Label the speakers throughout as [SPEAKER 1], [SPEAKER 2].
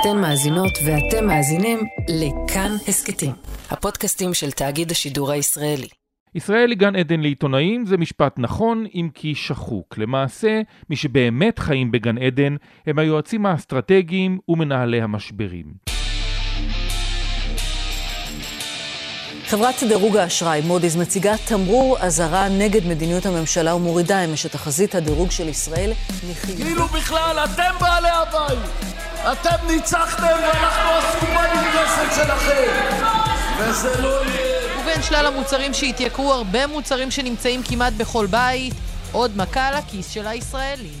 [SPEAKER 1] אתן מאזינות ואתם מאזינים לכאן הסכתים, הפודקאסטים של תאגיד השידור הישראלי.
[SPEAKER 2] ישראל היא גן עדן לעיתונאים זה משפט נכון, אם כי שחוק. למעשה, מי שבאמת חיים בגן עדן הם היועצים האסטרטגיים ומנהלי המשברים.
[SPEAKER 3] חברת דירוג האשראי, מודי'ס, מציגה תמרור אזהרה נגד מדיניות הממשלה ומורידה אמש את תחזית הדירוג של ישראל
[SPEAKER 4] מחיוב. כאילו בכלל אתם בעלי הבית! אתם ניצחתם ואנחנו אסקופה נדרסת שלכם! וזה לא יהיה...
[SPEAKER 5] ובין שלל המוצרים שהתייקרו, הרבה מוצרים שנמצאים כמעט בכל בית, עוד מכה לכיס של הישראלים.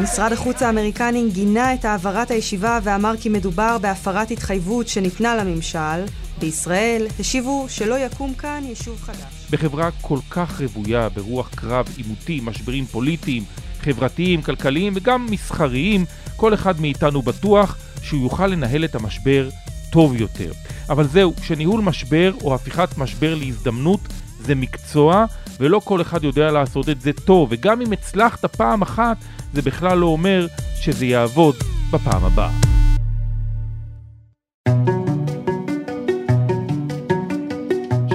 [SPEAKER 6] משרד החוץ האמריקני גינה את העברת הישיבה ואמר כי מדובר בהפרת התחייבות שניתנה לממשל. בישראל השיבו שלא יקום כאן יישוב חדש.
[SPEAKER 2] בחברה כל כך רוויה ברוח קרב עימותי, משברים פוליטיים, חברתיים, כלכליים וגם מסחריים, כל אחד מאיתנו בטוח שהוא יוכל לנהל את המשבר טוב יותר. אבל זהו, שניהול משבר או הפיכת משבר להזדמנות זה מקצוע, ולא כל אחד יודע לעשות את זה טוב, וגם אם הצלחת פעם אחת, זה בכלל לא אומר שזה יעבוד בפעם הבאה.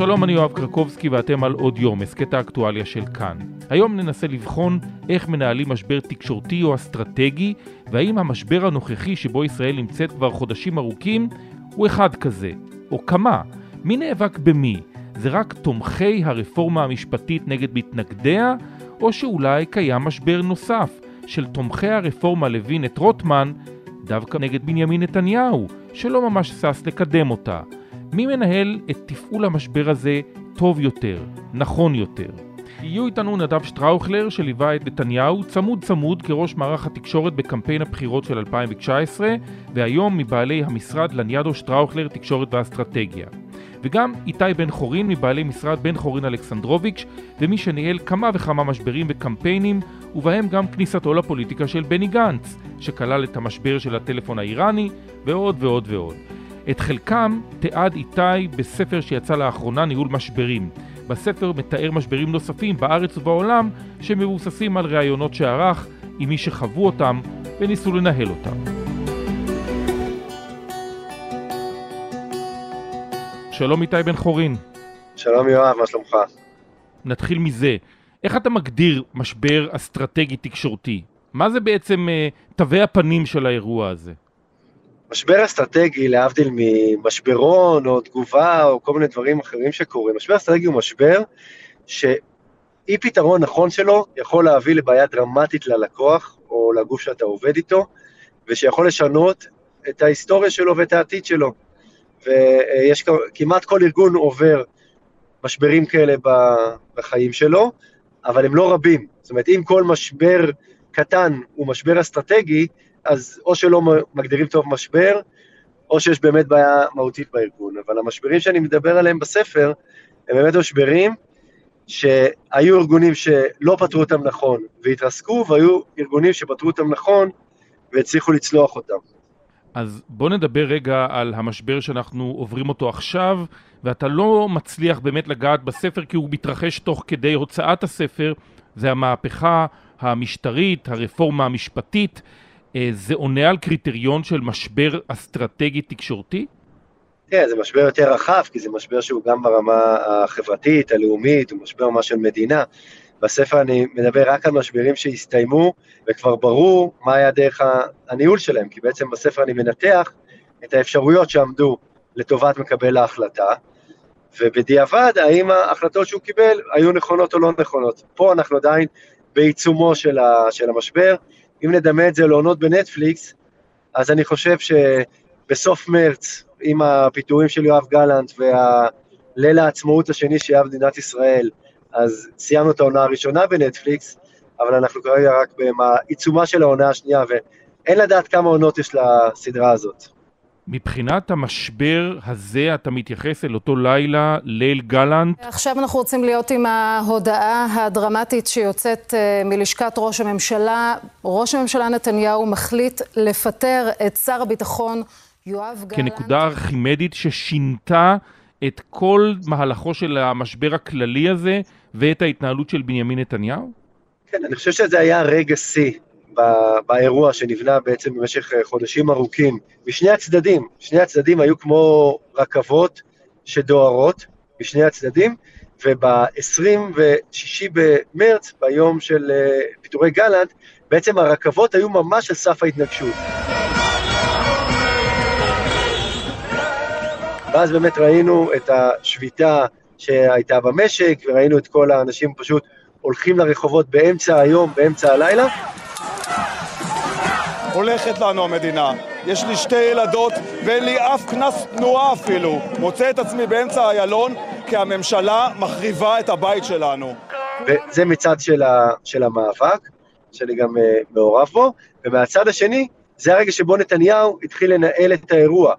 [SPEAKER 2] שלום, אני יואב קרקובסקי ואתם על עוד יום, הסכת האקטואליה של כאן. היום ננסה לבחון איך מנהלים משבר תקשורתי או אסטרטגי, והאם המשבר הנוכחי שבו ישראל נמצאת כבר חודשים ארוכים הוא אחד כזה, או כמה. מי נאבק במי? זה רק תומכי הרפורמה המשפטית נגד מתנגדיה, או שאולי קיים משבר נוסף של תומכי הרפורמה לוין את רוטמן דווקא נגד בנימין נתניהו, שלא ממש שש לקדם אותה. מי מנהל את תפעול המשבר הזה טוב יותר, נכון יותר? יהיו איתנו נדב שטראוכלר שליווה את נתניהו צמוד צמוד כראש מערך התקשורת בקמפיין הבחירות של 2019 והיום מבעלי המשרד לניאדו שטראוכלר תקשורת ואסטרטגיה. וגם איתי בן חורין מבעלי משרד בן חורין אלכסנדרוביץ' ומי שניהל כמה וכמה משברים וקמפיינים ובהם גם כניסתו לפוליטיקה של בני גנץ שכלל את המשבר של הטלפון האיראני ועוד ועוד ועוד. את חלקם תיעד איתי בספר שיצא לאחרונה ניהול משברים. בספר מתאר משברים נוספים בארץ ובעולם שמבוססים על ראיונות שערך עם מי שחוו אותם וניסו לנהל אותם. שלום איתי בן חורין.
[SPEAKER 7] שלום יואב, מה שלומך?
[SPEAKER 2] נתחיל מזה. איך אתה מגדיר משבר אסטרטגי תקשורתי? מה זה בעצם uh, תווי הפנים של האירוע הזה?
[SPEAKER 7] משבר אסטרטגי, להבדיל ממשברון או תגובה או כל מיני דברים אחרים שקורים, משבר אסטרטגי הוא משבר שאי פתרון נכון שלו יכול להביא לבעיה דרמטית ללקוח או לגוף שאתה עובד איתו, ושיכול לשנות את ההיסטוריה שלו ואת העתיד שלו. ויש כמעט כל ארגון עובר משברים כאלה בחיים שלו, אבל הם לא רבים. זאת אומרת, אם כל משבר קטן הוא משבר אסטרטגי, אז או שלא מגדירים טוב משבר, או שיש באמת בעיה מהותית בארגון. אבל המשברים שאני מדבר עליהם בספר, הם באמת משברים שהיו ארגונים שלא פתרו אותם נכון והתרסקו, והיו ארגונים שפתרו אותם נכון והצליחו לצלוח אותם.
[SPEAKER 2] אז בוא נדבר רגע על המשבר שאנחנו עוברים אותו עכשיו, ואתה לא מצליח באמת לגעת בספר כי הוא מתרחש תוך כדי הוצאת הספר, זה המהפכה המשטרית, הרפורמה המשפטית. אה, זה עונה על קריטריון של משבר אסטרטגי תקשורתי?
[SPEAKER 7] כן, זה משבר יותר רחב, כי זה משבר שהוא גם ברמה החברתית, הלאומית, הוא משבר ממש של מדינה. בספר אני מדבר רק על משברים שהסתיימו, וכבר ברור מה היה דרך הניהול שלהם, כי בעצם בספר אני מנתח את האפשרויות שעמדו לטובת מקבל ההחלטה, ובדיעבד, האם ההחלטות שהוא קיבל היו נכונות או לא נכונות. פה אנחנו עדיין בעיצומו של, של המשבר, אם נדמה את זה לעונות בנטפליקס, אז אני חושב שבסוף מרץ, עם הפיטורים של יואב גלנט והליל העצמאות השני שהיה במדינת ישראל, אז סיימנו את העונה הראשונה בנטפליקס, אבל אנחנו כרגע רק בעיצומה של העונה השנייה, ואין לדעת כמה עונות יש לסדרה הזאת.
[SPEAKER 2] מבחינת המשבר הזה אתה מתייחס אל אותו לילה, ליל גלנט?
[SPEAKER 6] עכשיו אנחנו רוצים להיות עם ההודעה הדרמטית שיוצאת אה, מלשכת ראש הממשלה. ראש הממשלה נתניהו מחליט לפטר את שר הביטחון יואב גלנט.
[SPEAKER 2] כנקודה ארכימדית ששינתה את כל מהלכו של המשבר הכללי הזה ואת ההתנהלות של בנימין נתניהו?
[SPEAKER 7] כן, אני חושב שזה היה רגע שיא באירוע שנבנה בעצם במשך חודשים ארוכים, משני הצדדים, שני הצדדים היו כמו רכבות שדוהרות משני הצדדים, וב-26 במרץ, ביום של אה, פיטורי גלנט, בעצם הרכבות היו ממש על סף ההתנגשות. ואז באמת ראינו את השביתה שהייתה במשק, וראינו את כל האנשים פשוט הולכים לרחובות באמצע היום, באמצע הלילה.
[SPEAKER 8] הולכת לנו המדינה. יש לי שתי ילדות ואין לי אף קנס תנועה אפילו. מוצא את עצמי באמצע איילון כי הממשלה מחריבה את הבית שלנו.
[SPEAKER 7] וזה מצד של, ה, של המאבק, שאני גם uh, מעורב בו, ומהצד השני, זה הרגע שבו נתניהו התחיל לנהל את האירוע.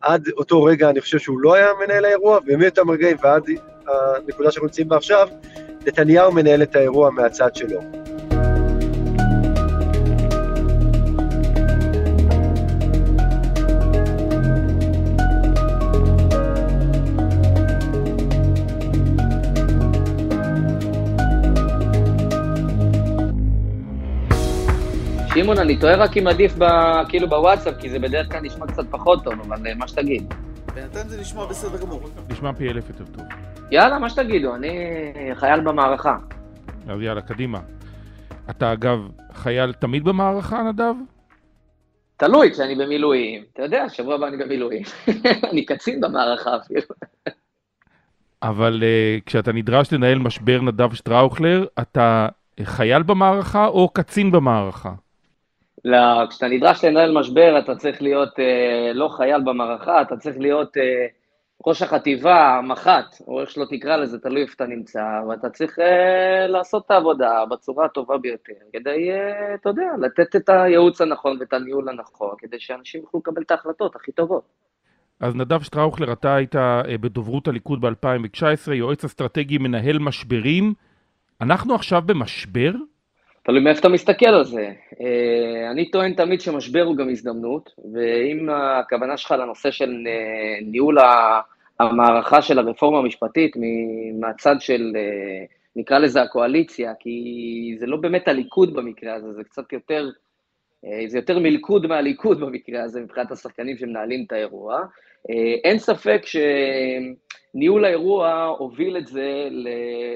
[SPEAKER 7] עד אותו רגע אני חושב שהוא לא היה מנהל האירוע, ומאותם רגעים ועד הנקודה שאנחנו נמצאים בה עכשיו, נתניהו מנהל את האירוע מהצד שלו.
[SPEAKER 9] שמעון, אני טועה רק אם עדיף ב, כאילו בוואטסאפ, כי זה בדרך כלל נשמע קצת פחות טוב, אבל אה, מה שתגיד.
[SPEAKER 10] בינתיים זה נשמע בסדר גמור.
[SPEAKER 2] נשמע פי אלף יותר טוב.
[SPEAKER 9] יאללה, מה שתגידו, אני חייל במערכה.
[SPEAKER 2] אז יאללה, קדימה. אתה אגב חייל תמיד במערכה, נדב?
[SPEAKER 9] תלוי, כשאני במילואים. אתה יודע, שבוע הבא אני במילואים. אני קצין במערכה אפילו.
[SPEAKER 2] אבל uh, כשאתה נדרש לנהל משבר נדב שטראוכלר, אתה חייל במערכה או קצין במערכה?
[SPEAKER 9] לא, כשאתה נדרש לנהל משבר, אתה צריך להיות אה, לא חייל במערכה, אתה צריך להיות אה, ראש החטיבה, המח"ט, או איך שלא תקרא לזה, תלוי איפה אתה נמצא, ואתה צריך אה, לעשות את העבודה בצורה הטובה ביותר, כדי, אה, אתה יודע, לתת את הייעוץ הנכון ואת הניהול הנכון, כדי שאנשים יוכלו לקבל את ההחלטות הכי טובות.
[SPEAKER 2] אז נדב שטראוכלר, אתה היית אה, בדוברות הליכוד ב-2019, יועץ אסטרטגי, מנהל משברים. אנחנו עכשיו במשבר?
[SPEAKER 9] תלוי מאיפה אתה מסתכל על זה. אה, אני טוען תמיד שמשבר הוא גם הזדמנות, ואם הכוונה שלך לנושא של אה, ניהול המערכה של הרפורמה המשפטית מהצד של, אה, נקרא לזה הקואליציה, כי זה לא באמת הליכוד במקרה הזה, זה קצת יותר, זה יותר מלכוד מהליכוד במקרה הזה, מבחינת השחקנים שמנהלים את האירוע. אין ספק ש... ניהול האירוע הוביל את זה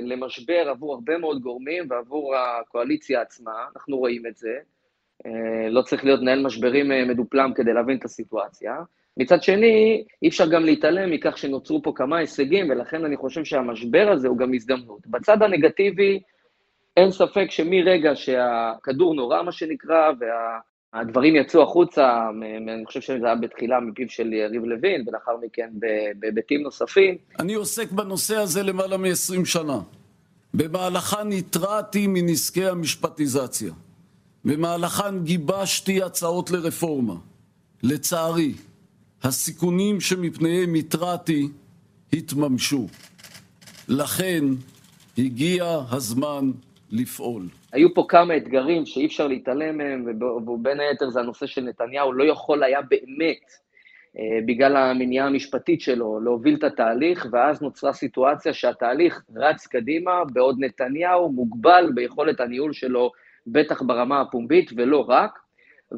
[SPEAKER 9] למשבר עבור הרבה מאוד גורמים ועבור הקואליציה עצמה, אנחנו רואים את זה. אה, לא צריך להיות מנהל משברים אה, מדופלם כדי להבין את הסיטואציה. מצד שני, אי אפשר גם להתעלם מכך שנוצרו פה כמה הישגים, ולכן אני חושב שהמשבר הזה הוא גם הזדמנות. בצד הנגטיבי, אין ספק שמרגע שהכדור נורא, מה שנקרא, וה... הדברים יצאו החוצה, אני חושב שזה היה בתחילה מפיו של יריב לוין, ולאחר מכן בהיבטים נוספים.
[SPEAKER 10] אני עוסק בנושא הזה למעלה מ-20 שנה. במהלכן התרעתי מנזקי המשפטיזציה. במהלכן גיבשתי הצעות לרפורמה. לצערי, הסיכונים שמפניהם התרעתי התממשו. לכן הגיע הזמן לפעול.
[SPEAKER 9] היו פה כמה אתגרים שאי אפשר להתעלם מהם, ובין היתר זה הנושא של נתניהו, לא יכול היה באמת, אה, בגלל המניעה המשפטית שלו, להוביל את התהליך, ואז נוצרה סיטואציה שהתהליך רץ קדימה, בעוד נתניהו מוגבל ביכולת הניהול שלו, בטח ברמה הפומבית, ולא רק.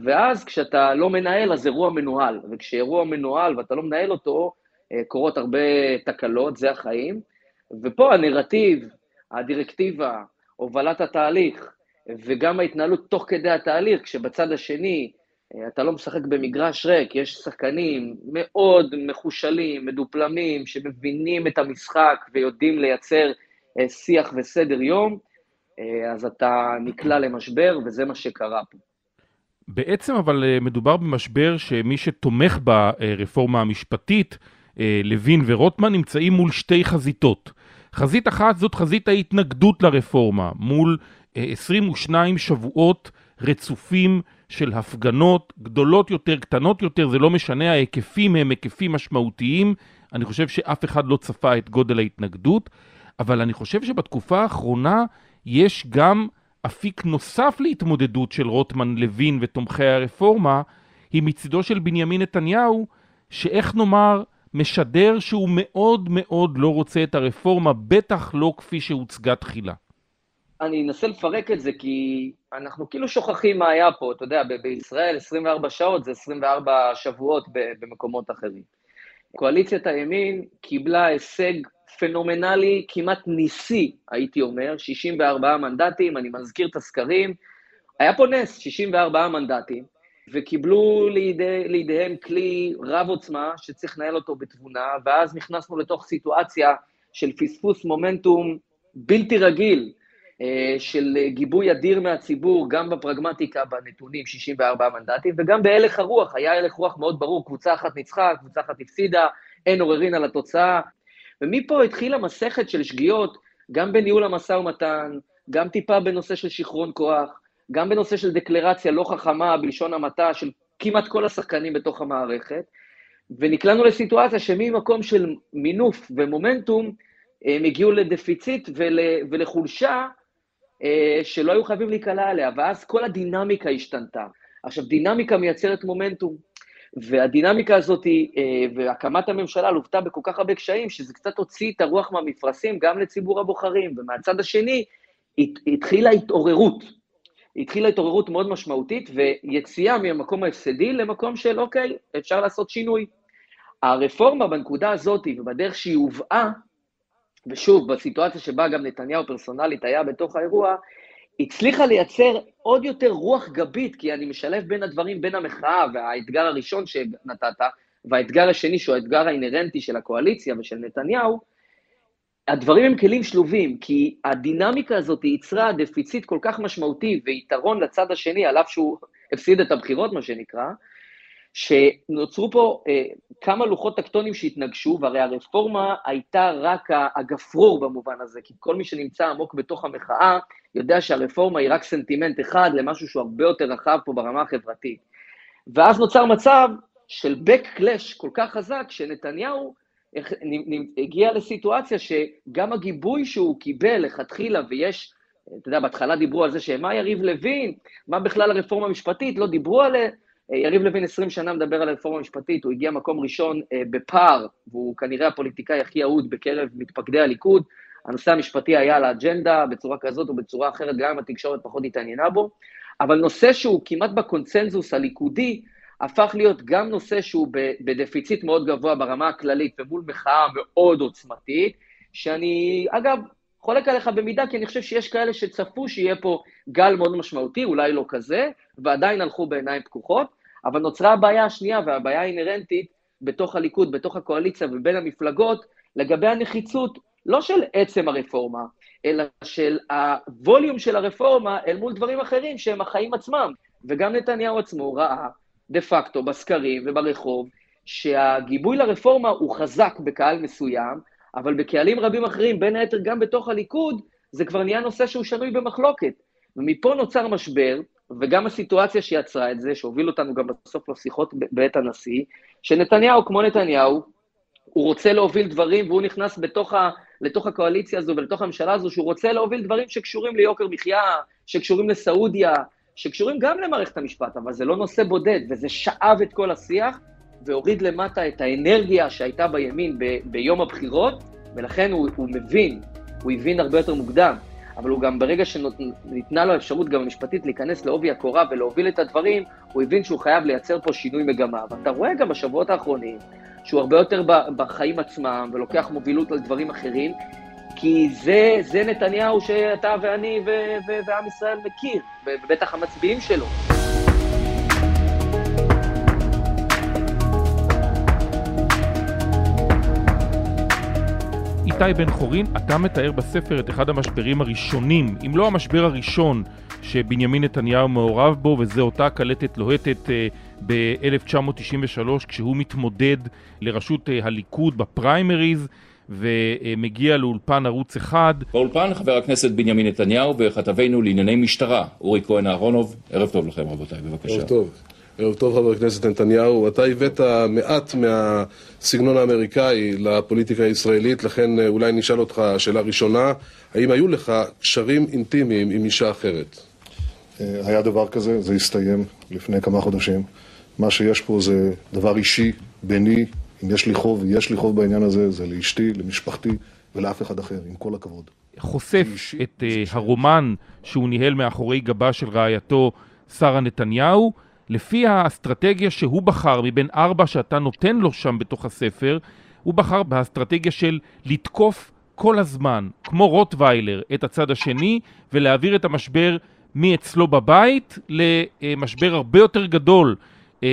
[SPEAKER 9] ואז כשאתה לא מנהל, אז אירוע מנוהל, וכשאירוע מנוהל ואתה לא מנהל אותו, אה, קורות הרבה תקלות, זה החיים. ופה הנרטיב, הדירקטיבה, הובלת התהליך, וגם ההתנהלות תוך כדי התהליך, כשבצד השני אה, אתה לא משחק במגרש ריק, יש שחקנים מאוד מחושלים, מדופלמים, שמבינים את המשחק ויודעים לייצר אה, שיח וסדר יום, אה, אז אתה נקלע למשבר, וזה מה שקרה פה.
[SPEAKER 2] בעצם אבל מדובר במשבר שמי שתומך ברפורמה המשפטית, לוין ורוטמן, נמצאים מול שתי חזיתות. חזית אחת זאת חזית ההתנגדות לרפורמה, מול 22 אה, שבועות רצופים של הפגנות גדולות יותר, קטנות יותר, זה לא משנה, ההיקפים הם היקפים משמעותיים. אני חושב שאף אחד לא צפה את גודל ההתנגדות, אבל אני חושב שבתקופה האחרונה יש גם אפיק נוסף להתמודדות של רוטמן, לוין ותומכי הרפורמה, היא מצדו של בנימין נתניהו, שאיך נאמר, משדר שהוא מאוד מאוד לא רוצה את הרפורמה, בטח לא כפי שהוצגה תחילה.
[SPEAKER 9] אני אנסה לפרק את זה, כי אנחנו כאילו שוכחים מה היה פה, אתה יודע, בישראל 24 שעות זה 24 שבועות במקומות אחרים. קואליציית הימין קיבלה הישג פנומנלי, כמעט ניסי, הייתי אומר, 64 מנדטים, אני מזכיר את הסקרים, היה פה נס, 64 מנדטים, וקיבלו לידי, לידיהם כלי רב עוצמה שצריך לנהל אותו בתבונה, ואז נכנסנו לתוך סיטואציה של פספוס מומנטום בלתי רגיל, אה, של גיבוי אדיר מהציבור, גם בפרגמטיקה, בנתונים, 64 מנדטים, וגם בהלך הרוח, היה הלך רוח מאוד ברור, קבוצה אחת ניצחה, קבוצה אחת הפסידה, אין עוררין על התוצאה, ומפה התחילה מסכת של שגיאות, גם בניהול המשא ומתן, גם טיפה בנושא של שיכרון כוח, גם בנושא של דקלרציה לא חכמה, בלשון המעטה, של כמעט כל השחקנים בתוך המערכת, ונקלענו לסיטואציה שממקום של מינוף ומומנטום, הם הגיעו לדפיציט ול, ולחולשה אה, שלא היו חייבים להיקלע עליה, ואז כל הדינמיקה השתנתה. עכשיו, דינמיקה מייצרת מומנטום, והדינמיקה הזאת אה, והקמת הממשלה לוותה בכל כך הרבה קשיים, שזה קצת הוציא את הרוח מהמפרשים גם לציבור הבוחרים, ומהצד השני התחילה התעוררות. התחילה התעוררות מאוד משמעותית, ויציאה מהמקום ההפסדי למקום של אוקיי, אפשר לעשות שינוי. הרפורמה בנקודה הזאת ובדרך שהיא הובאה, ושוב, בסיטואציה שבה גם נתניהו פרסונלית היה בתוך האירוע, הצליחה לייצר עוד יותר רוח גבית, כי אני משלב בין הדברים, בין המחאה והאתגר הראשון שנתת, והאתגר השני, שהוא האתגר האינהרנטי של הקואליציה ושל נתניהו, הדברים הם כלים שלובים, כי הדינמיקה הזאת ייצרה דפיציט כל כך משמעותי ויתרון לצד השני, על אף שהוא הפסיד את הבחירות, מה שנקרא, שנוצרו פה אה, כמה לוחות טקטונים שהתנגשו, והרי הרפורמה הייתה רק הגפרור במובן הזה, כי כל מי שנמצא עמוק בתוך המחאה יודע שהרפורמה היא רק סנטימנט אחד למשהו שהוא הרבה יותר רחב פה ברמה החברתית. ואז נוצר מצב של backlash כל כך חזק, שנתניהו הגיע לסיטואציה שגם הגיבוי שהוא קיבל לכתחילה, ויש, אתה יודע, בהתחלה דיברו על זה שמה יריב לוין, מה בכלל הרפורמה המשפטית, לא דיברו עליה, יריב לוין 20 שנה מדבר על הרפורמה המשפטית, הוא הגיע מקום ראשון אה, בפער, והוא כנראה הפוליטיקאי הכי אהוד בקרב מתפקדי הליכוד. הנושא המשפטי היה על האג'נדה בצורה כזאת או בצורה אחרת, גם אם התקשורת פחות התעניינה בו, אבל נושא שהוא כמעט בקונצנזוס הליכודי, הפך להיות גם נושא שהוא בדפיציט מאוד גבוה ברמה הכללית ומול מחאה מאוד עוצמתית, שאני, אגב, חולק עליך במידה, כי אני חושב שיש כאלה שצפו שיהיה פה גל מאוד משמעותי, אולי לא כזה, ועדיין הלכו בעיניים פקוחות, אבל נוצרה הבעיה השנייה, והבעיה האינהרנטית בתוך הליכוד, בתוך הקואליציה ובין המפלגות, לגבי הנחיצות, לא של עצם הרפורמה, אלא של הווליום של הרפורמה אל מול דברים אחרים שהם החיים עצמם. וגם נתניהו עצמו ראה, דה פקטו, בסקרים וברחוב, שהגיבוי לרפורמה הוא חזק בקהל מסוים, אבל בקהלים רבים אחרים, בין היתר גם בתוך הליכוד, זה כבר נהיה נושא שהוא שנוי במחלוקת. ומפה נוצר משבר, וגם הסיטואציה שיצרה את זה, שהוביל אותנו גם בסוף לשיחות בעת הנשיא, שנתניהו, כמו נתניהו, הוא רוצה להוביל דברים, והוא נכנס בתוך ה, לתוך הקואליציה הזו ולתוך הממשלה הזו, שהוא רוצה להוביל דברים שקשורים ליוקר מחיה, שקשורים לסעודיה, שקשורים גם למערכת המשפט, אבל זה לא נושא בודד, וזה שאב את כל השיח, והוריד למטה את האנרגיה שהייתה בימין ב, ביום הבחירות, ולכן הוא, הוא מבין, הוא הבין הרבה יותר מוקדם, אבל הוא גם ברגע שניתנה לו אפשרות גם המשפטית להיכנס לעובי הקורה ולהוביל את הדברים, הוא הבין שהוא חייב לייצר פה שינוי מגמה. ואתה רואה גם בשבועות האחרונים שהוא הרבה יותר בחיים עצמם ולוקח מובילות על דברים אחרים, כי זה, זה נתניהו שאתה ואני ועם ישראל מכיר, ובטח המצביעים שלו.
[SPEAKER 2] איתי בן חורין, אתה מתאר בספר את אחד המשברים הראשונים, אם לא המשבר הראשון שבנימין נתניהו מעורב בו, וזה אותה קלטת לוהטת אה, ב-1993 כשהוא מתמודד לראשות אה, הליכוד בפריימריז. ומגיע לאולפן ערוץ אחד.
[SPEAKER 11] באולפן חבר הכנסת בנימין נתניהו וכתבנו לענייני משטרה, אורי כהן אהרונוב. ערב טוב לכם רבותיי, בבקשה.
[SPEAKER 12] ערב טוב. ערב טוב חבר הכנסת נתניהו, אתה הבאת מעט מהסגנון האמריקאי לפוליטיקה הישראלית, לכן אה, אולי נשאל אותך שאלה ראשונה, האם היו לך קשרים אינטימיים עם אישה אחרת?
[SPEAKER 13] אה, היה דבר כזה, זה הסתיים לפני כמה חודשים. מה שיש פה זה דבר אישי, ביני אם יש לי חוב, ויש לי חוב בעניין הזה, זה לאשתי, למשפחתי ולאף אחד אחר, עם כל הכבוד.
[SPEAKER 2] חושף את uh, הרומן שהוא ניהל מאחורי גבה של רעייתו שרה נתניהו. לפי האסטרטגיה שהוא בחר מבין ארבע שאתה נותן לו שם בתוך הספר, הוא בחר באסטרטגיה של לתקוף כל הזמן, כמו רוטוויילר, את הצד השני ולהעביר את המשבר מאצלו בבית למשבר הרבה יותר גדול,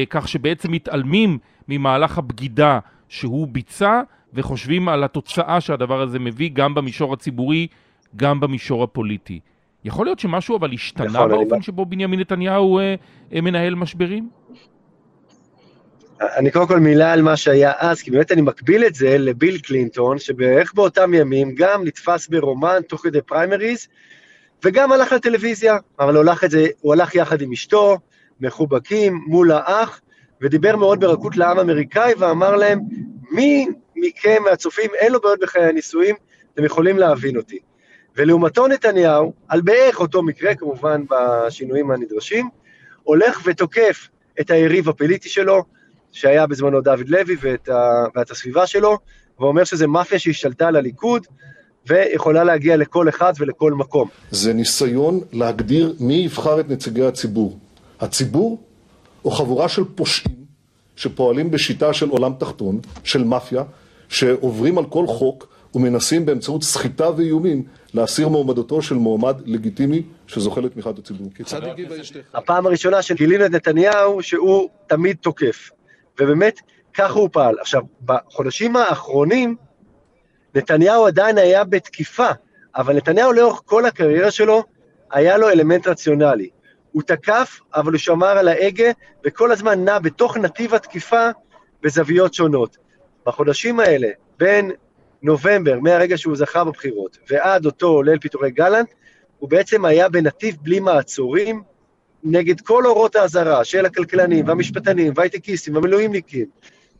[SPEAKER 2] כך שבעצם מתעלמים ממהלך הבגידה שהוא ביצע וחושבים על התוצאה שהדבר הזה מביא גם במישור הציבורי, גם במישור הפוליטי. יכול להיות שמשהו אבל השתנה באופן אני... שבו בנימין נתניהו אה, אה, מנהל משברים?
[SPEAKER 7] אני קודם כל מילה על מה שהיה אז, כי באמת אני מקביל את זה לביל קלינטון, שבערך באותם ימים גם נתפס ברומן תוך כדי פריימריז, וגם הלך לטלוויזיה, אבל הוא הלך, זה, הוא הלך יחד עם אשתו, מחובקים, מול האח, ודיבר מאוד ברכות לעם האמריקאי, ואמר להם, מי מכם, מהצופים, אין לו בעיות בחיי הנישואים, אתם יכולים להבין אותי. ולעומתו נתניהו, על בערך אותו מקרה, כמובן בשינויים הנדרשים, הולך ותוקף את היריב הפוליטי שלו, שהיה בזמנו דוד לוי ואת, ה, ואת הסביבה שלו, ואומר שזה מאפיה שהשתלטה על הליכוד, ויכולה להגיע לכל אחד ולכל מקום.
[SPEAKER 13] זה ניסיון להגדיר מי יבחר את נציגי הציבור. הציבור או חבורה של פושעים שפועלים בשיטה של עולם תחתון, של מאפיה, שעוברים על כל חוק ומנסים באמצעות סחיטה ואיומים להסיר מועמדותו של מועמד לגיטימי שזוכה לתמיכת הציבור. כיצד הגיבה אשתך?
[SPEAKER 7] הפעם הראשונה שגילינו את נתניהו שהוא תמיד תוקף, ובאמת ככה הוא פעל. עכשיו, בחודשים האחרונים נתניהו עדיין היה בתקיפה, אבל נתניהו לאורך כל הקריירה שלו היה לו אלמנט רציונלי. הוא תקף, אבל הוא שמר על ההגה, וכל הזמן נע בתוך נתיב התקיפה בזוויות שונות. בחודשים האלה, בין נובמבר, מהרגע שהוא זכה בבחירות, ועד אותו ליל פיטורי גלנט, הוא בעצם היה בנתיב בלי מעצורים, נגד כל אורות האזהרה של הכלכלנים והמשפטנים וההייטקיסטים והמילואימניקים,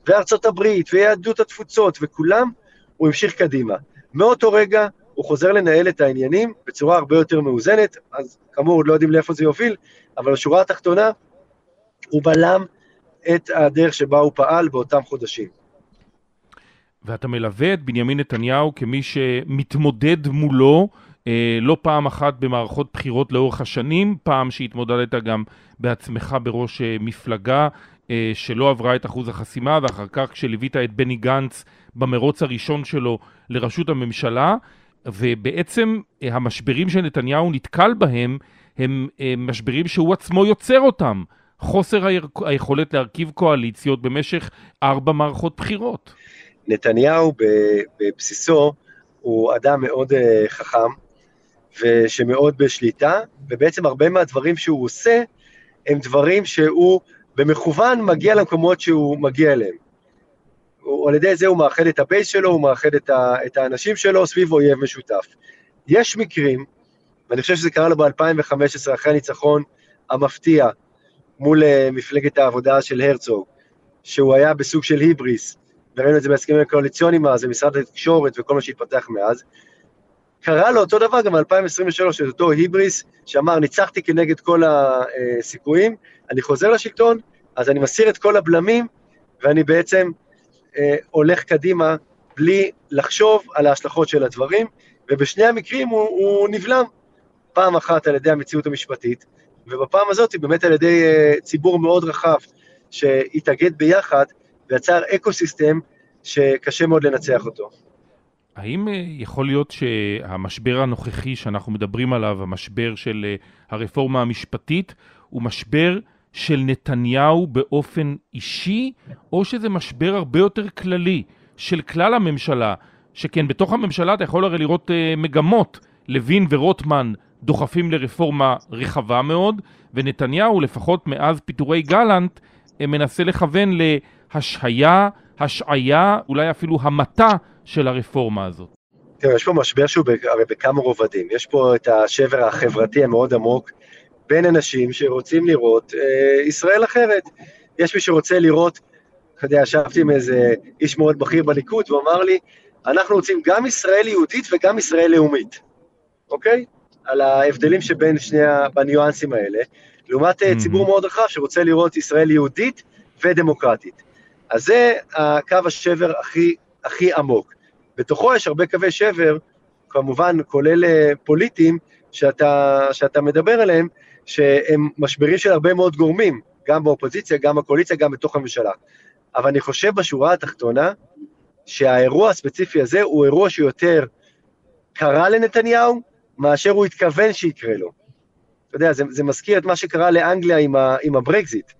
[SPEAKER 7] וארצות הברית ויהדות התפוצות וכולם, הוא המשיך קדימה. מאותו רגע הוא חוזר לנהל את העניינים בצורה הרבה יותר מאוזנת, אז כאמור עוד לא יודעים לאיפה זה יוביל, אבל בשורה התחתונה, הוא בלם את הדרך שבה הוא פעל באותם חודשים.
[SPEAKER 2] ואתה מלווה את בנימין נתניהו כמי שמתמודד מולו אה, לא פעם אחת במערכות בחירות לאורך השנים, פעם שהתמודדת גם בעצמך בראש אה, מפלגה אה, שלא עברה את אחוז החסימה, ואחר כך כשליווית את בני גנץ במרוץ הראשון שלו לראשות הממשלה, ובעצם אה, המשברים שנתניהו נתקל בהם הם אה, משברים שהוא עצמו יוצר אותם. חוסר היכולת להרכיב קואליציות במשך ארבע מערכות בחירות.
[SPEAKER 7] נתניהו בבסיסו הוא אדם מאוד אה, חכם ושמאוד בשליטה, ובעצם הרבה מהדברים שהוא עושה הם דברים שהוא במכוון מגיע למקומות שהוא מגיע אליהם. על ידי זה הוא מאחד את הבייס שלו, הוא מאחד את, ה, את האנשים שלו סביב אויב משותף. יש מקרים, ואני חושב שזה קרה לו ב-2015, אחרי הניצחון המפתיע מול uh, מפלגת העבודה של הרצוג, שהוא היה בסוג של היבריס, וראינו את זה בהסכמים הקואליציוניים אז, במשרד התקשורת וכל מה שהתפתח מאז. קרה לו אותו דבר גם ב-2023, את אותו היבריס, שאמר, ניצחתי כנגד כל הסיכויים, אני חוזר לשלטון, אז אני מסיר את כל הבלמים, ואני בעצם אה, הולך קדימה בלי לחשוב על ההשלכות של הדברים, ובשני המקרים הוא, הוא נבלם, פעם אחת על ידי המציאות המשפטית, ובפעם הזאת באמת על ידי אה, ציבור מאוד רחב שהתאגד ביחד ויצר אקו סיסטם שקשה מאוד לנצח אותו.
[SPEAKER 2] האם אה, יכול להיות שהמשבר הנוכחי שאנחנו מדברים עליו, המשבר של אה, הרפורמה המשפטית, הוא משבר של נתניהו באופן אישי, או שזה משבר הרבה יותר כללי של כלל הממשלה, שכן בתוך הממשלה אתה יכול הרי לראות uh, מגמות. לוין ורוטמן דוחפים לרפורמה רחבה מאוד, ונתניהו, לפחות מאז פיטורי גלנט, מנסה לכוון להשהיה, השעיה, אולי אפילו המתה של הרפורמה הזאת.
[SPEAKER 7] תראה, יש פה משבר שהוא הרי בכמה רובדים. יש פה את השבר החברתי המאוד עמוק בין אנשים שרוצים לראות אה, ישראל אחרת. יש מי שרוצה לראות, אתה יודע, ישבתי עם איזה איש מאוד בכיר בליכוד, והוא אמר לי, אנחנו רוצים גם ישראל יהודית וגם ישראל לאומית, אוקיי? על ההבדלים שבין שני, בניואנסים האלה, לעומת mm-hmm. ציבור מאוד רחב שרוצה לראות ישראל יהודית ודמוקרטית. אז זה הקו השבר הכי, הכי עמוק. בתוכו יש הרבה קווי שבר, כמובן כולל אה, פוליטיים, שאתה, שאתה מדבר עליהם, שהם משברים של הרבה מאוד גורמים, גם באופוזיציה, גם בקואליציה, גם בתוך הממשלה. אבל אני חושב בשורה התחתונה, שהאירוע הספציפי הזה הוא אירוע שיותר קרה לנתניהו, מאשר הוא התכוון שיקרה לו. אתה יודע, זה, זה מזכיר את מה שקרה לאנגליה עם, ה, עם הברקזיט.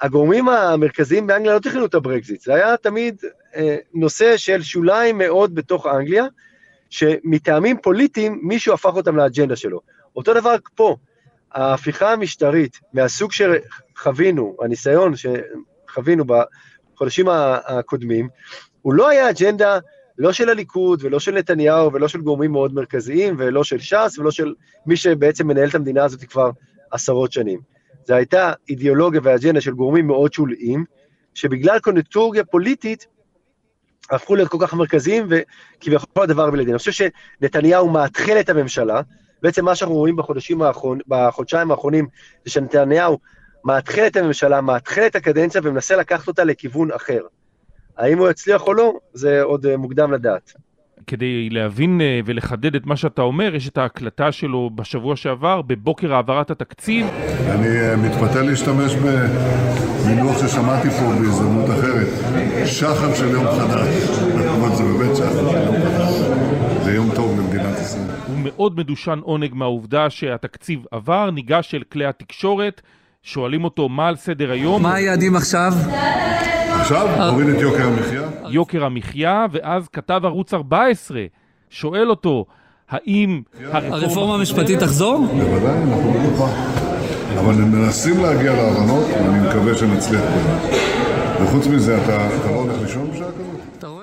[SPEAKER 7] הגורמים המרכזיים באנגליה לא תכננו את הברקזיט, זה היה תמיד אה, נושא של שוליים מאוד בתוך אנגליה, שמטעמים פוליטיים מישהו הפך אותם לאג'נדה שלו. אותו דבר פה, ההפיכה המשטרית מהסוג שחווינו, הניסיון שחווינו בחודשים הקודמים, הוא לא היה אג'נדה לא של הליכוד ולא של נתניהו ולא של גורמים מאוד מרכזיים ולא של ש"ס ולא של מי שבעצם מנהל את המדינה הזאת כבר עשרות שנים. זו הייתה אידיאולוגיה ואג'נדה של גורמים מאוד שוליים, שבגלל קונקטוריה פוליטית הפכו להיות כל כך מרכזיים וכביכול הדבר בלעדין. אני חושב שנתניהו מאתחל את הממשלה, בעצם מה שאנחנו רואים בחודשים האחרון, בחודשיים האחרונים זה שנתניהו מאתחל את הממשלה, מאתחל את הקדנציה ומנסה לקחת אותה לכיוון אחר. האם הוא יצליח או לא, זה עוד אה, מוקדם לדעת.
[SPEAKER 2] כדי להבין אה, ולחדד את מה שאתה אומר, יש את ההקלטה שלו בשבוע שעבר, בבוקר העברת התקציב.
[SPEAKER 14] אני אה, מתפתה להשתמש במינוח ששמעתי פה בהזדמנות אחרת, שחר של יום חדש. זה באמת שחר של יום חדש. זה יום טוב למדינת ישראל.
[SPEAKER 2] הוא מאוד מדושן עונג מהעובדה שהתקציב עבר, ניגש אל כלי התקשורת, שואלים אותו מה על סדר היום.
[SPEAKER 15] מה היעדים עכשיו?
[SPEAKER 14] עכשיו נוריד את יוקר המחיה.
[SPEAKER 2] יוקר המחיה, ואז כתב ערוץ 14, שואל אותו, האם
[SPEAKER 15] הרפורמה המשפטית תחזור?
[SPEAKER 14] בוודאי, אנחנו בטוחה. אבל הם מנסים להגיע להבנות, ואני מקווה שנצליח בזה. וחוץ מזה, אתה, אתה לא הולך לישון בשעה כזאת?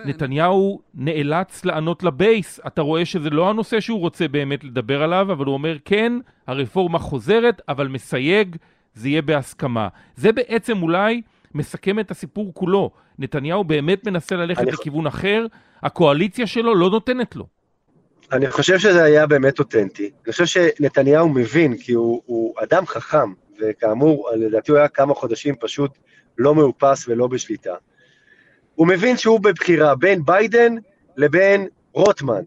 [SPEAKER 2] נתניהו נאלץ לענות לבייס. אתה רואה שזה לא הנושא שהוא רוצה באמת לדבר עליו, אבל הוא אומר, כן, הרפורמה חוזרת, אבל מסייג, זה יהיה בהסכמה. זה בעצם אולי מסכם את הסיפור כולו. נתניהו באמת מנסה ללכת אני... לכיוון אחר, הקואליציה שלו לא נותנת לו.
[SPEAKER 7] אני חושב שזה היה באמת אותנטי. אני חושב שנתניהו מבין, כי הוא, הוא אדם חכם, וכאמור, לדעתי הוא היה כמה חודשים פשוט לא מאופס ולא בשליטה. הוא מבין שהוא בבחירה בין ביידן לבין רוטמן,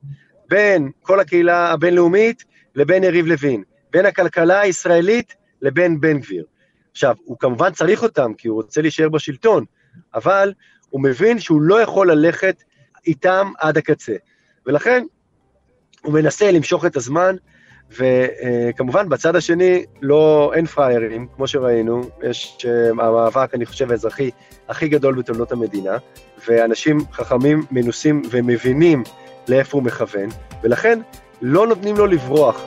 [SPEAKER 7] בין כל הקהילה הבינלאומית לבין יריב לוין, בין הכלכלה הישראלית לבין בן גביר. עכשיו, הוא כמובן צריך אותם, כי הוא רוצה להישאר בשלטון, אבל הוא מבין שהוא לא יכול ללכת איתם עד הקצה. ולכן, הוא מנסה למשוך את הזמן, וכמובן בצד השני לא, אין פראיירים, כמו שראינו, יש אה, המאבק, אני חושב, האזרחי הכי גדול בתולדות המדינה, ואנשים חכמים, מנוסים ומבינים לאיפה הוא מכוון, ולכן לא נותנים לו לברוח.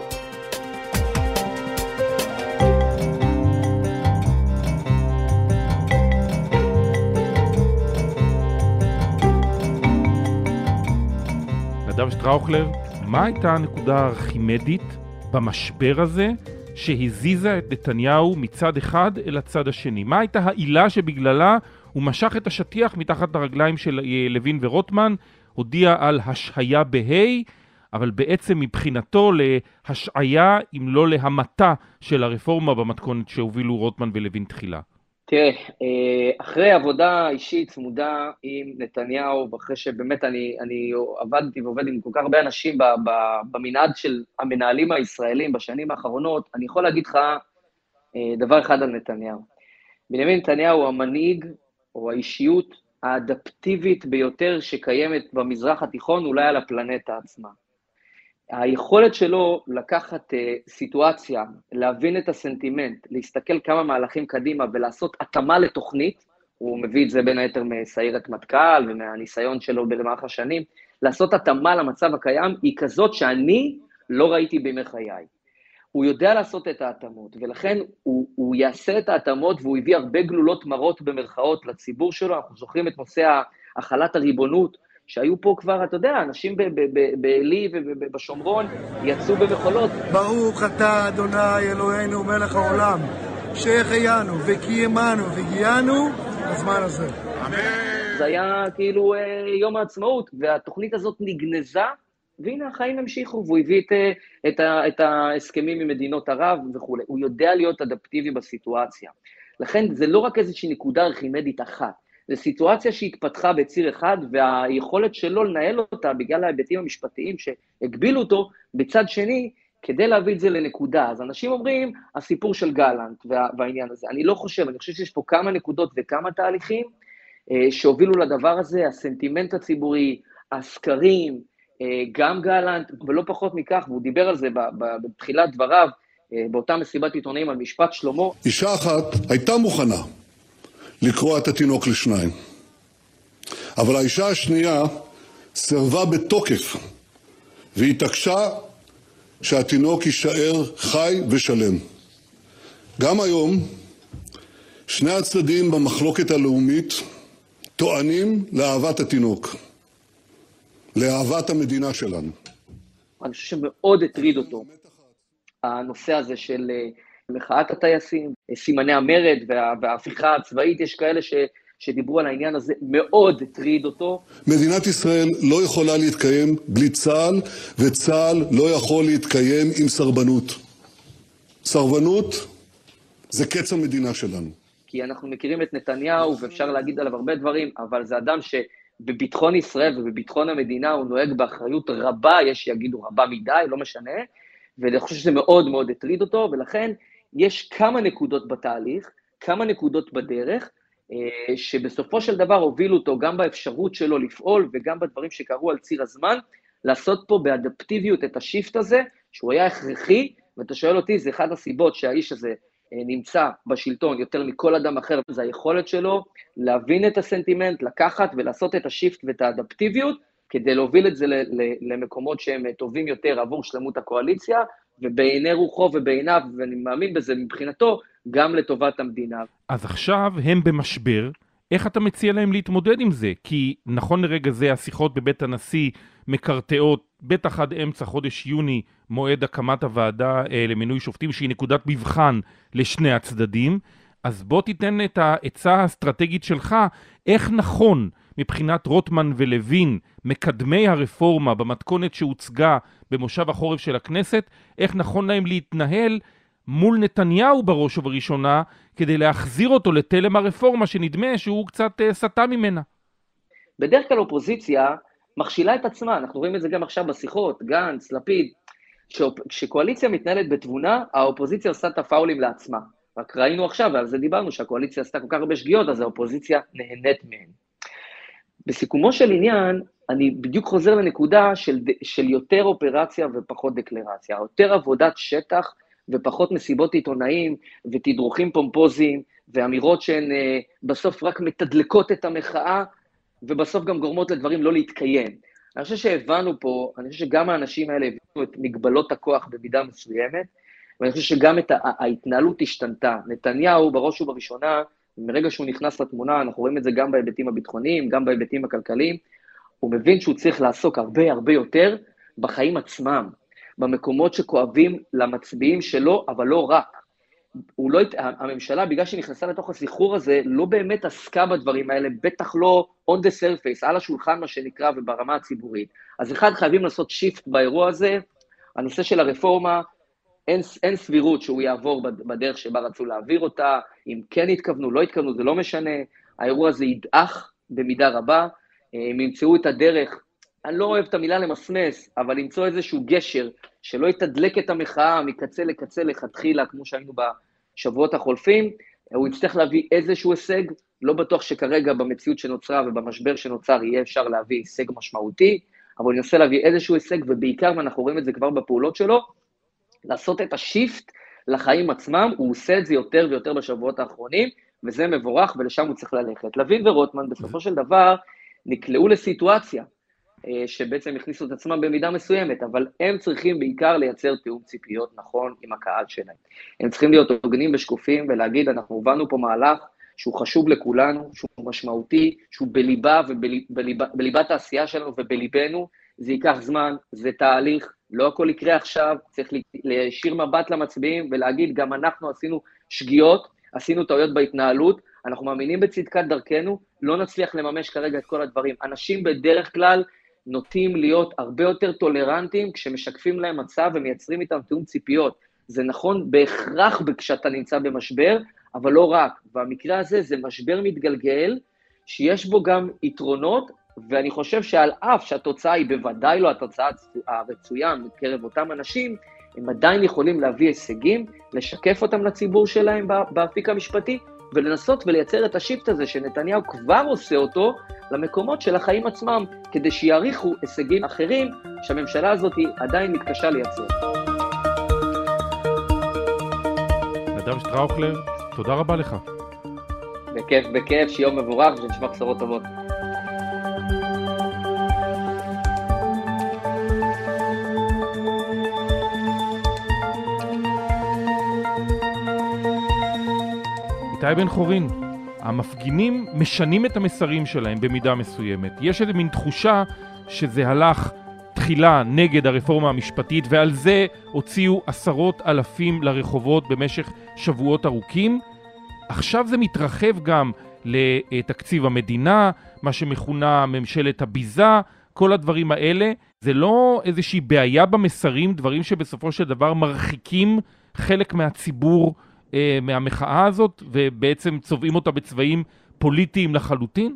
[SPEAKER 2] נדב שטראוכלר, מה הייתה הנקודה הארכימדית במשבר הזה שהזיזה את נתניהו מצד אחד אל הצד השני? מה הייתה העילה שבגללה הוא משך את השטיח מתחת לרגליים של אה, לוין ורוטמן, הודיע על השהיה בה', אבל בעצם מבחינתו להשעיה אם לא להמתה של הרפורמה במתכונת שהובילו רוטמן ולוין תחילה.
[SPEAKER 9] תראה, אה, אחרי עבודה אישית צמודה עם נתניהו, ואחרי שבאמת אני, אני עבדתי ועובד עם כל כך הרבה אנשים במנעד של המנהלים הישראלים בשנים האחרונות, אני יכול להגיד לך אה, דבר אחד על נתניהו. בנימין נתניהו הוא המנהיג או האישיות האדפטיבית ביותר שקיימת במזרח התיכון, אולי על הפלנטה עצמה. היכולת שלו לקחת uh, סיטואציה, להבין את הסנטימנט, להסתכל כמה מהלכים קדימה ולעשות התאמה לתוכנית, הוא מביא את זה בין היתר מסיירת מטכ"ל ומהניסיון שלו במהלך השנים, לעשות התאמה למצב הקיים היא כזאת שאני לא ראיתי בימי חיי. הוא יודע לעשות את ההתאמות, ולכן הוא, הוא יעשה את ההתאמות והוא הביא הרבה גלולות מרות במרכאות לציבור שלו, אנחנו זוכרים את נושא החלת הריבונות, שהיו פה כבר, אתה יודע, אנשים בעלי ובשומרון יצאו במחולות.
[SPEAKER 16] ברוך אתה, אדוני אלוהינו, מלך העולם, שהחיינו וקיימנו והגיענו בזמן הזה.
[SPEAKER 9] אמן. זה היה כאילו אה, יום העצמאות, והתוכנית הזאת נגנזה, והנה החיים המשיכו, והוא הביא את, אה, את, את ההסכמים עם מדינות ערב וכולי. הוא יודע להיות אדפטיבי בסיטואציה. לכן זה לא רק איזושהי נקודה ארכימדית אחת, זו סיטואציה שהתפתחה בציר אחד, והיכולת שלו לנהל אותה בגלל ההיבטים המשפטיים שהגבילו אותו, בצד שני, כדי להביא את זה לנקודה. אז אנשים אומרים, הסיפור של גלנט וה, והעניין הזה. אני לא חושב, אני חושב שיש פה כמה נקודות וכמה תהליכים אה, שהובילו לדבר הזה, הסנטימנט הציבורי, הסקרים, אה, גם גלנט, ולא פחות מכך, והוא דיבר על זה בתחילת דבריו, אה, באותה מסיבת עיתונאים על משפט שלמה.
[SPEAKER 14] אישה אחת הייתה מוכנה לקרוע את התינוק לשניים, אבל האישה השנייה סירבה בתוקף והתעקשה שהתינוק יישאר חי ושלם. גם היום שני הצדדים במחלוקת הלאומית טוענים לאהבת התינוק, לאהבת המדינה שלנו.
[SPEAKER 9] אני חושב שמאוד הטריד אותו הנושא הזה של אה, מחאת הטייסים, סימני המרד וה, וההפיכה הצבאית, יש כאלה ש, שדיברו על העניין הזה, מאוד הטריד אותו.
[SPEAKER 14] מדינת ישראל לא יכולה להתקיים בלי צה"ל, וצה"ל לא יכול להתקיים עם סרבנות. סרבנות זה קץ המדינה שלנו.
[SPEAKER 9] כי אנחנו מכירים את נתניהו, ואפשר להגיד עליו הרבה דברים, אבל זה אדם שבביטחון ישראל ובביטחון המדינה הוא נוהג באחריות רבה, יש שיגידו רבה מדי, לא משנה, ואני חושב שזה מאוד מאוד הטריד אותו, ולכן יש כמה נקודות בתהליך, כמה נקודות בדרך, אה, שבסופו של דבר הובילו אותו גם באפשרות שלו לפעול וגם בדברים שקרו על ציר הזמן, לעשות פה באדפטיביות את השיפט הזה, שהוא היה הכרחי, ואתה שואל אותי, זה אחת הסיבות שהאיש הזה אה, נמצא בשלטון יותר מכל אדם אחר, זה היכולת שלו להבין את הסנטימנט, לקחת ולעשות את השיפט ואת האדפטיביות, כדי להוביל את זה למקומות שהם טובים יותר עבור שלמות הקואליציה, ובעיני רוחו ובעיניו, ואני מאמין בזה מבחינתו, גם לטובת המדינה.
[SPEAKER 2] אז עכשיו הם במשבר, איך אתה מציע להם להתמודד עם זה? כי נכון לרגע זה השיחות בבית הנשיא מקרטעות, בטח עד אמצע חודש יוני, מועד הקמת הוועדה אה, למינוי שופטים, שהיא נקודת מבחן לשני הצדדים. אז בוא תיתן את העצה האסטרטגית שלך, איך נכון מבחינת רוטמן ולוין, מקדמי הרפורמה במתכונת שהוצגה במושב החורף של הכנסת, איך נכון להם להתנהל מול נתניהו בראש ובראשונה, כדי להחזיר אותו לתלם הרפורמה שנדמה שהוא קצת uh, סטה ממנה.
[SPEAKER 9] בדרך כלל אופוזיציה מכשילה את עצמה, אנחנו רואים את זה גם עכשיו בשיחות, גנץ, לפיד. כשקואליציה מתנהלת בתבונה, האופוזיציה עושה את הפאולים לעצמה. רק ראינו עכשיו, ועל זה דיברנו, שהקואליציה עשתה כל כך הרבה שגיאות, אז האופוזיציה נהנית מהן. בסיכומו של עניין, אני בדיוק חוזר לנקודה של, של יותר אופרציה ופחות דקלרציה, יותר עבודת שטח ופחות מסיבות עיתונאים ותדרוכים פומפוזיים ואמירות שהן אה, בסוף רק מתדלקות את המחאה ובסוף גם גורמות לדברים לא להתקיים. אני חושב שהבנו פה, אני חושב שגם האנשים האלה הבינו את מגבלות הכוח במידה מסוימת, ואני חושב שגם את ההתנהלות השתנתה. נתניהו, בראש ובראשונה, מרגע שהוא נכנס לתמונה, אנחנו רואים את זה גם בהיבטים הביטחוניים, גם בהיבטים הכלכליים, הוא מבין שהוא צריך לעסוק הרבה הרבה יותר בחיים עצמם, במקומות שכואבים למצביעים שלו, אבל לא רק. הוא לא, הממשלה, בגלל שהיא נכנסה לתוך הסחרור הזה, לא באמת עסקה בדברים האלה, בטח לא on the surface, על השולחן, מה שנקרא, וברמה הציבורית. אז אחד, חייבים לעשות שיפט באירוע הזה. הנושא של הרפורמה, אין, אין סבירות שהוא יעבור בדרך שבה רצו להעביר אותה, אם כן התכוונו, לא התכוונו, זה לא משנה, האירוע הזה ידעך במידה רבה, הם ימצאו את הדרך, אני לא אוהב את המילה למסמס, אבל למצוא איזשהו גשר שלא יתדלק את המחאה מקצה לקצה לכתחילה, כמו שהיינו בשבועות החולפים, הוא יצטרך להביא איזשהו הישג, לא בטוח שכרגע במציאות שנוצרה ובמשבר שנוצר יהיה אפשר להביא הישג משמעותי, אבל הוא ינסה להביא איזשהו הישג, ובעיקר, ואנחנו רואים את זה כבר בפעולות שלו, לעשות את השיפט לחיים עצמם, הוא עושה את זה יותר ויותר בשבועות האחרונים, וזה מבורך, ולשם הוא צריך ללכת. לוין ורוטמן, בסופו של דבר, נקלעו לסיטואציה אה, שבעצם הכניסו את עצמם במידה מסוימת, אבל הם צריכים בעיקר לייצר תיאום ציפיות נכון עם הקהל שלהם. הם צריכים להיות הוגנים ושקופים ולהגיד, אנחנו הובלנו פה מהלך שהוא חשוב לכולנו, שהוא משמעותי, שהוא בליבה ובליבת העשייה שלנו ובליבנו, זה ייקח זמן, זה תהליך, לא הכל יקרה עכשיו, צריך להישיר מבט למצביעים ולהגיד, גם אנחנו עשינו שגיאות, עשינו טעויות בהתנהלות, אנחנו מאמינים בצדקת דרכנו, לא נצליח לממש כרגע את כל הדברים. אנשים בדרך כלל נוטים להיות הרבה יותר טולרנטים כשמשקפים להם מצב ומייצרים איתם תיאום ציפיות. זה נכון בהכרח כשאתה נמצא במשבר, אבל לא רק. במקרה הזה זה משבר מתגלגל, שיש בו גם יתרונות, ואני חושב שעל אף שהתוצאה היא בוודאי לא התוצאה הרצויה מקרב אותם אנשים, הם עדיין יכולים להביא הישגים, לשקף אותם לציבור שלהם באפיק המשפטי, ולנסות ולייצר את השיפט הזה שנתניהו כבר עושה אותו למקומות של החיים עצמם, כדי שיעריכו הישגים אחרים שהממשלה הזאת עדיין מתקשה לייצר.
[SPEAKER 2] נדב שטראוכלר, תודה רבה לך.
[SPEAKER 9] בכיף, בכיף, שיום מבורך ושנשמע בשורות טובות.
[SPEAKER 2] איתי בן חורין, המפגינים משנים את המסרים שלהם במידה מסוימת. יש איזה מין תחושה שזה הלך תחילה נגד הרפורמה המשפטית ועל זה הוציאו עשרות אלפים לרחובות במשך שבועות ארוכים. עכשיו זה מתרחב גם לתקציב המדינה, מה שמכונה ממשלת הביזה, כל הדברים האלה. זה לא איזושהי בעיה במסרים, דברים שבסופו של דבר מרחיקים חלק מהציבור אה, מהמחאה הזאת, ובעצם צובעים אותה בצבעים פוליטיים לחלוטין?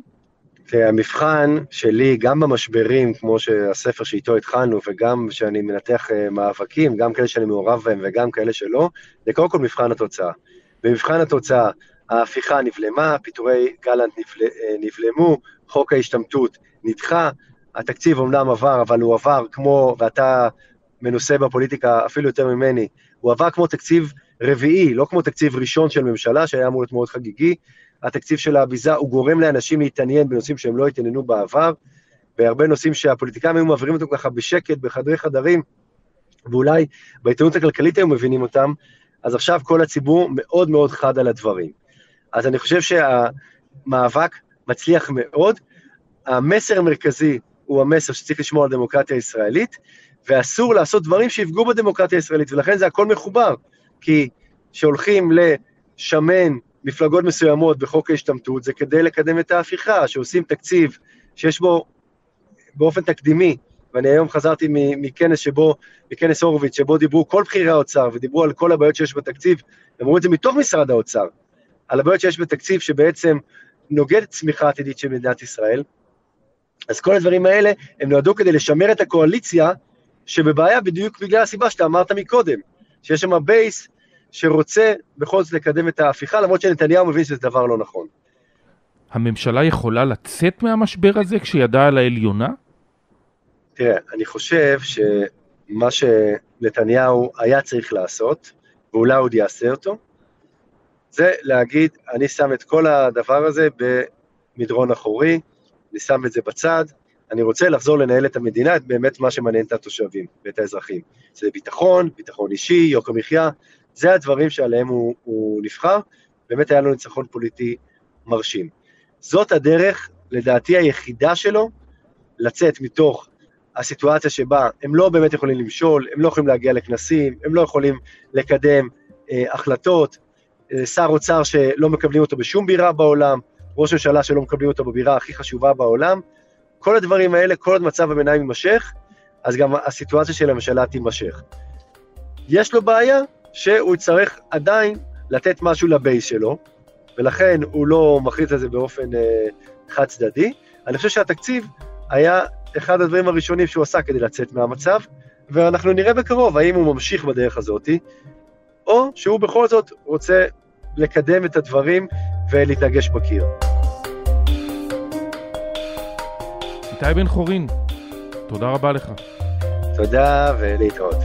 [SPEAKER 7] תראה, המבחן שלי, גם במשברים, כמו שהספר שאיתו התחלנו, וגם כשאני מנתח אה, מאבקים, גם כאלה שאני מעורב בהם וגם כאלה שלא, זה קודם כל מבחן התוצאה. במבחן התוצאה, ההפיכה נבלמה, פיטורי גלנט נבל, אה, נבלמו, חוק ההשתמטות נדחה, התקציב אומנם עבר, אבל הוא עבר כמו, ואתה מנוסה בפוליטיקה אפילו יותר ממני, הוא עבר כמו תקציב רביעי, לא כמו תקציב ראשון של ממשלה, שהיה אמור להיות מאוד חגיגי. התקציב של האביזה, הוא גורם לאנשים להתעניין בנושאים שהם לא התעניינו בעבר, בהרבה נושאים שהפוליטיקאים היו מעבירים אותם ככה בשקט, בחדרי חדרים, ואולי בעיתונות הכלכלית היו מבינים אותם, אז עכשיו כל הציבור מאוד מאוד חד על הדברים. אז אני חושב שהמאבק מצליח מאוד. המסר המרכזי הוא המסר שצריך לשמור על הדמוקרטיה הישראלית, ואסור לעשות דברים שיפגעו בדמוקרטיה הישראלית, ולכן זה הכל מחובר. כי כשהולכים לשמן מפלגות מסוימות בחוק ההשתמטות, זה כדי לקדם את ההפיכה, שעושים תקציב שיש בו באופן תקדימי, ואני היום חזרתי מכנס שבו, מכנס הורוביץ, שבו דיברו כל בכירי האוצר, ודיברו על כל הבעיות שיש בתקציב, אמרו את זה מתוך משרד האוצר, על הבעיות שיש בתקציב שבעצם נוגד צמיחה עתידית של מדינת ישראל. אז כל הדברים האלה, הם נועדו כדי לשמר את הקואליציה שבבעיה בדיוק בגלל הסיבה שאתה אמרת מקודם. שיש שם בייס שרוצה בכל זאת לקדם את ההפיכה, למרות שנתניהו מבין שזה דבר לא נכון.
[SPEAKER 2] הממשלה יכולה לצאת מהמשבר הזה כשידה על העליונה?
[SPEAKER 7] תראה, אני חושב שמה שנתניהו היה צריך לעשות, ואולי עוד יעשה אותו, זה להגיד, אני שם את כל הדבר הזה במדרון אחורי, אני שם את זה בצד, אני רוצה לחזור לנהל את המדינה, את באמת מה שמעניין את התושבים ואת האזרחים. זה ביטחון, ביטחון אישי, יוקר מחיה, זה הדברים שעליהם הוא, הוא נבחר, באמת היה לו ניצחון פוליטי מרשים. זאת הדרך, לדעתי, היחידה שלו, לצאת מתוך הסיטואציה שבה הם לא באמת יכולים למשול, הם לא יכולים להגיע לכנסים, הם לא יכולים לקדם אה, החלטות, אה, שר אוצר שלא מקבלים אותו בשום בירה בעולם, ראש ממשלה שלא מקבלים אותו בבירה הכי חשובה בעולם, כל הדברים האלה, כל עוד מצב הביניים יימשך, אז גם הסיטואציה של הממשלה תימשך. יש לו בעיה שהוא יצטרך עדיין לתת משהו לבייס שלו, ולכן הוא לא מחליט על זה באופן אה, חד צדדי. אני חושב שהתקציב היה אחד הדברים הראשונים שהוא עשה כדי לצאת מהמצב, ואנחנו נראה בקרוב האם הוא ממשיך בדרך הזאתי, או שהוא בכל זאת רוצה לקדם את הדברים ולהתנגש בקיר.
[SPEAKER 2] איתי בן חורין, תודה רבה לך.
[SPEAKER 7] תודה ולהתראות.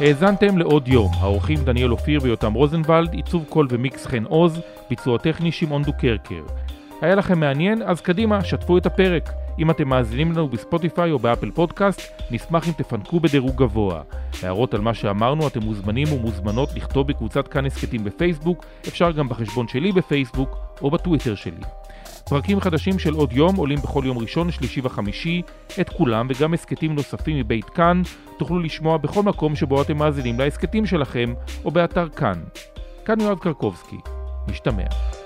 [SPEAKER 2] האזנתם לעוד יום, האורחים דניאל אופיר ויותם רוזנבלד, עיצוב קול ומיקס חן עוז, ביצוע טכני שמעון דוקרקר. היה לכם מעניין? אז קדימה, שתפו את הפרק. אם אתם מאזינים לנו בספוטיפיי או באפל פודקאסט, נשמח אם תפנקו בדירוג גבוה. הערות על מה שאמרנו, אתם מוזמנים ומוזמנות לכתוב בקבוצת כאן הסכתים בפייסבוק, אפשר גם בחשבון שלי בפייסבוק או בטוויטר שלי. פרקים חדשים של עוד יום עולים בכל יום ראשון, שלישי וחמישי. את כולם וגם הסכתים נוספים מבית כאן תוכלו לשמוע בכל מקום שבו אתם מאזינים להסכתים שלכם או באתר כאן. כאן יואב קרקובסקי. משתמע.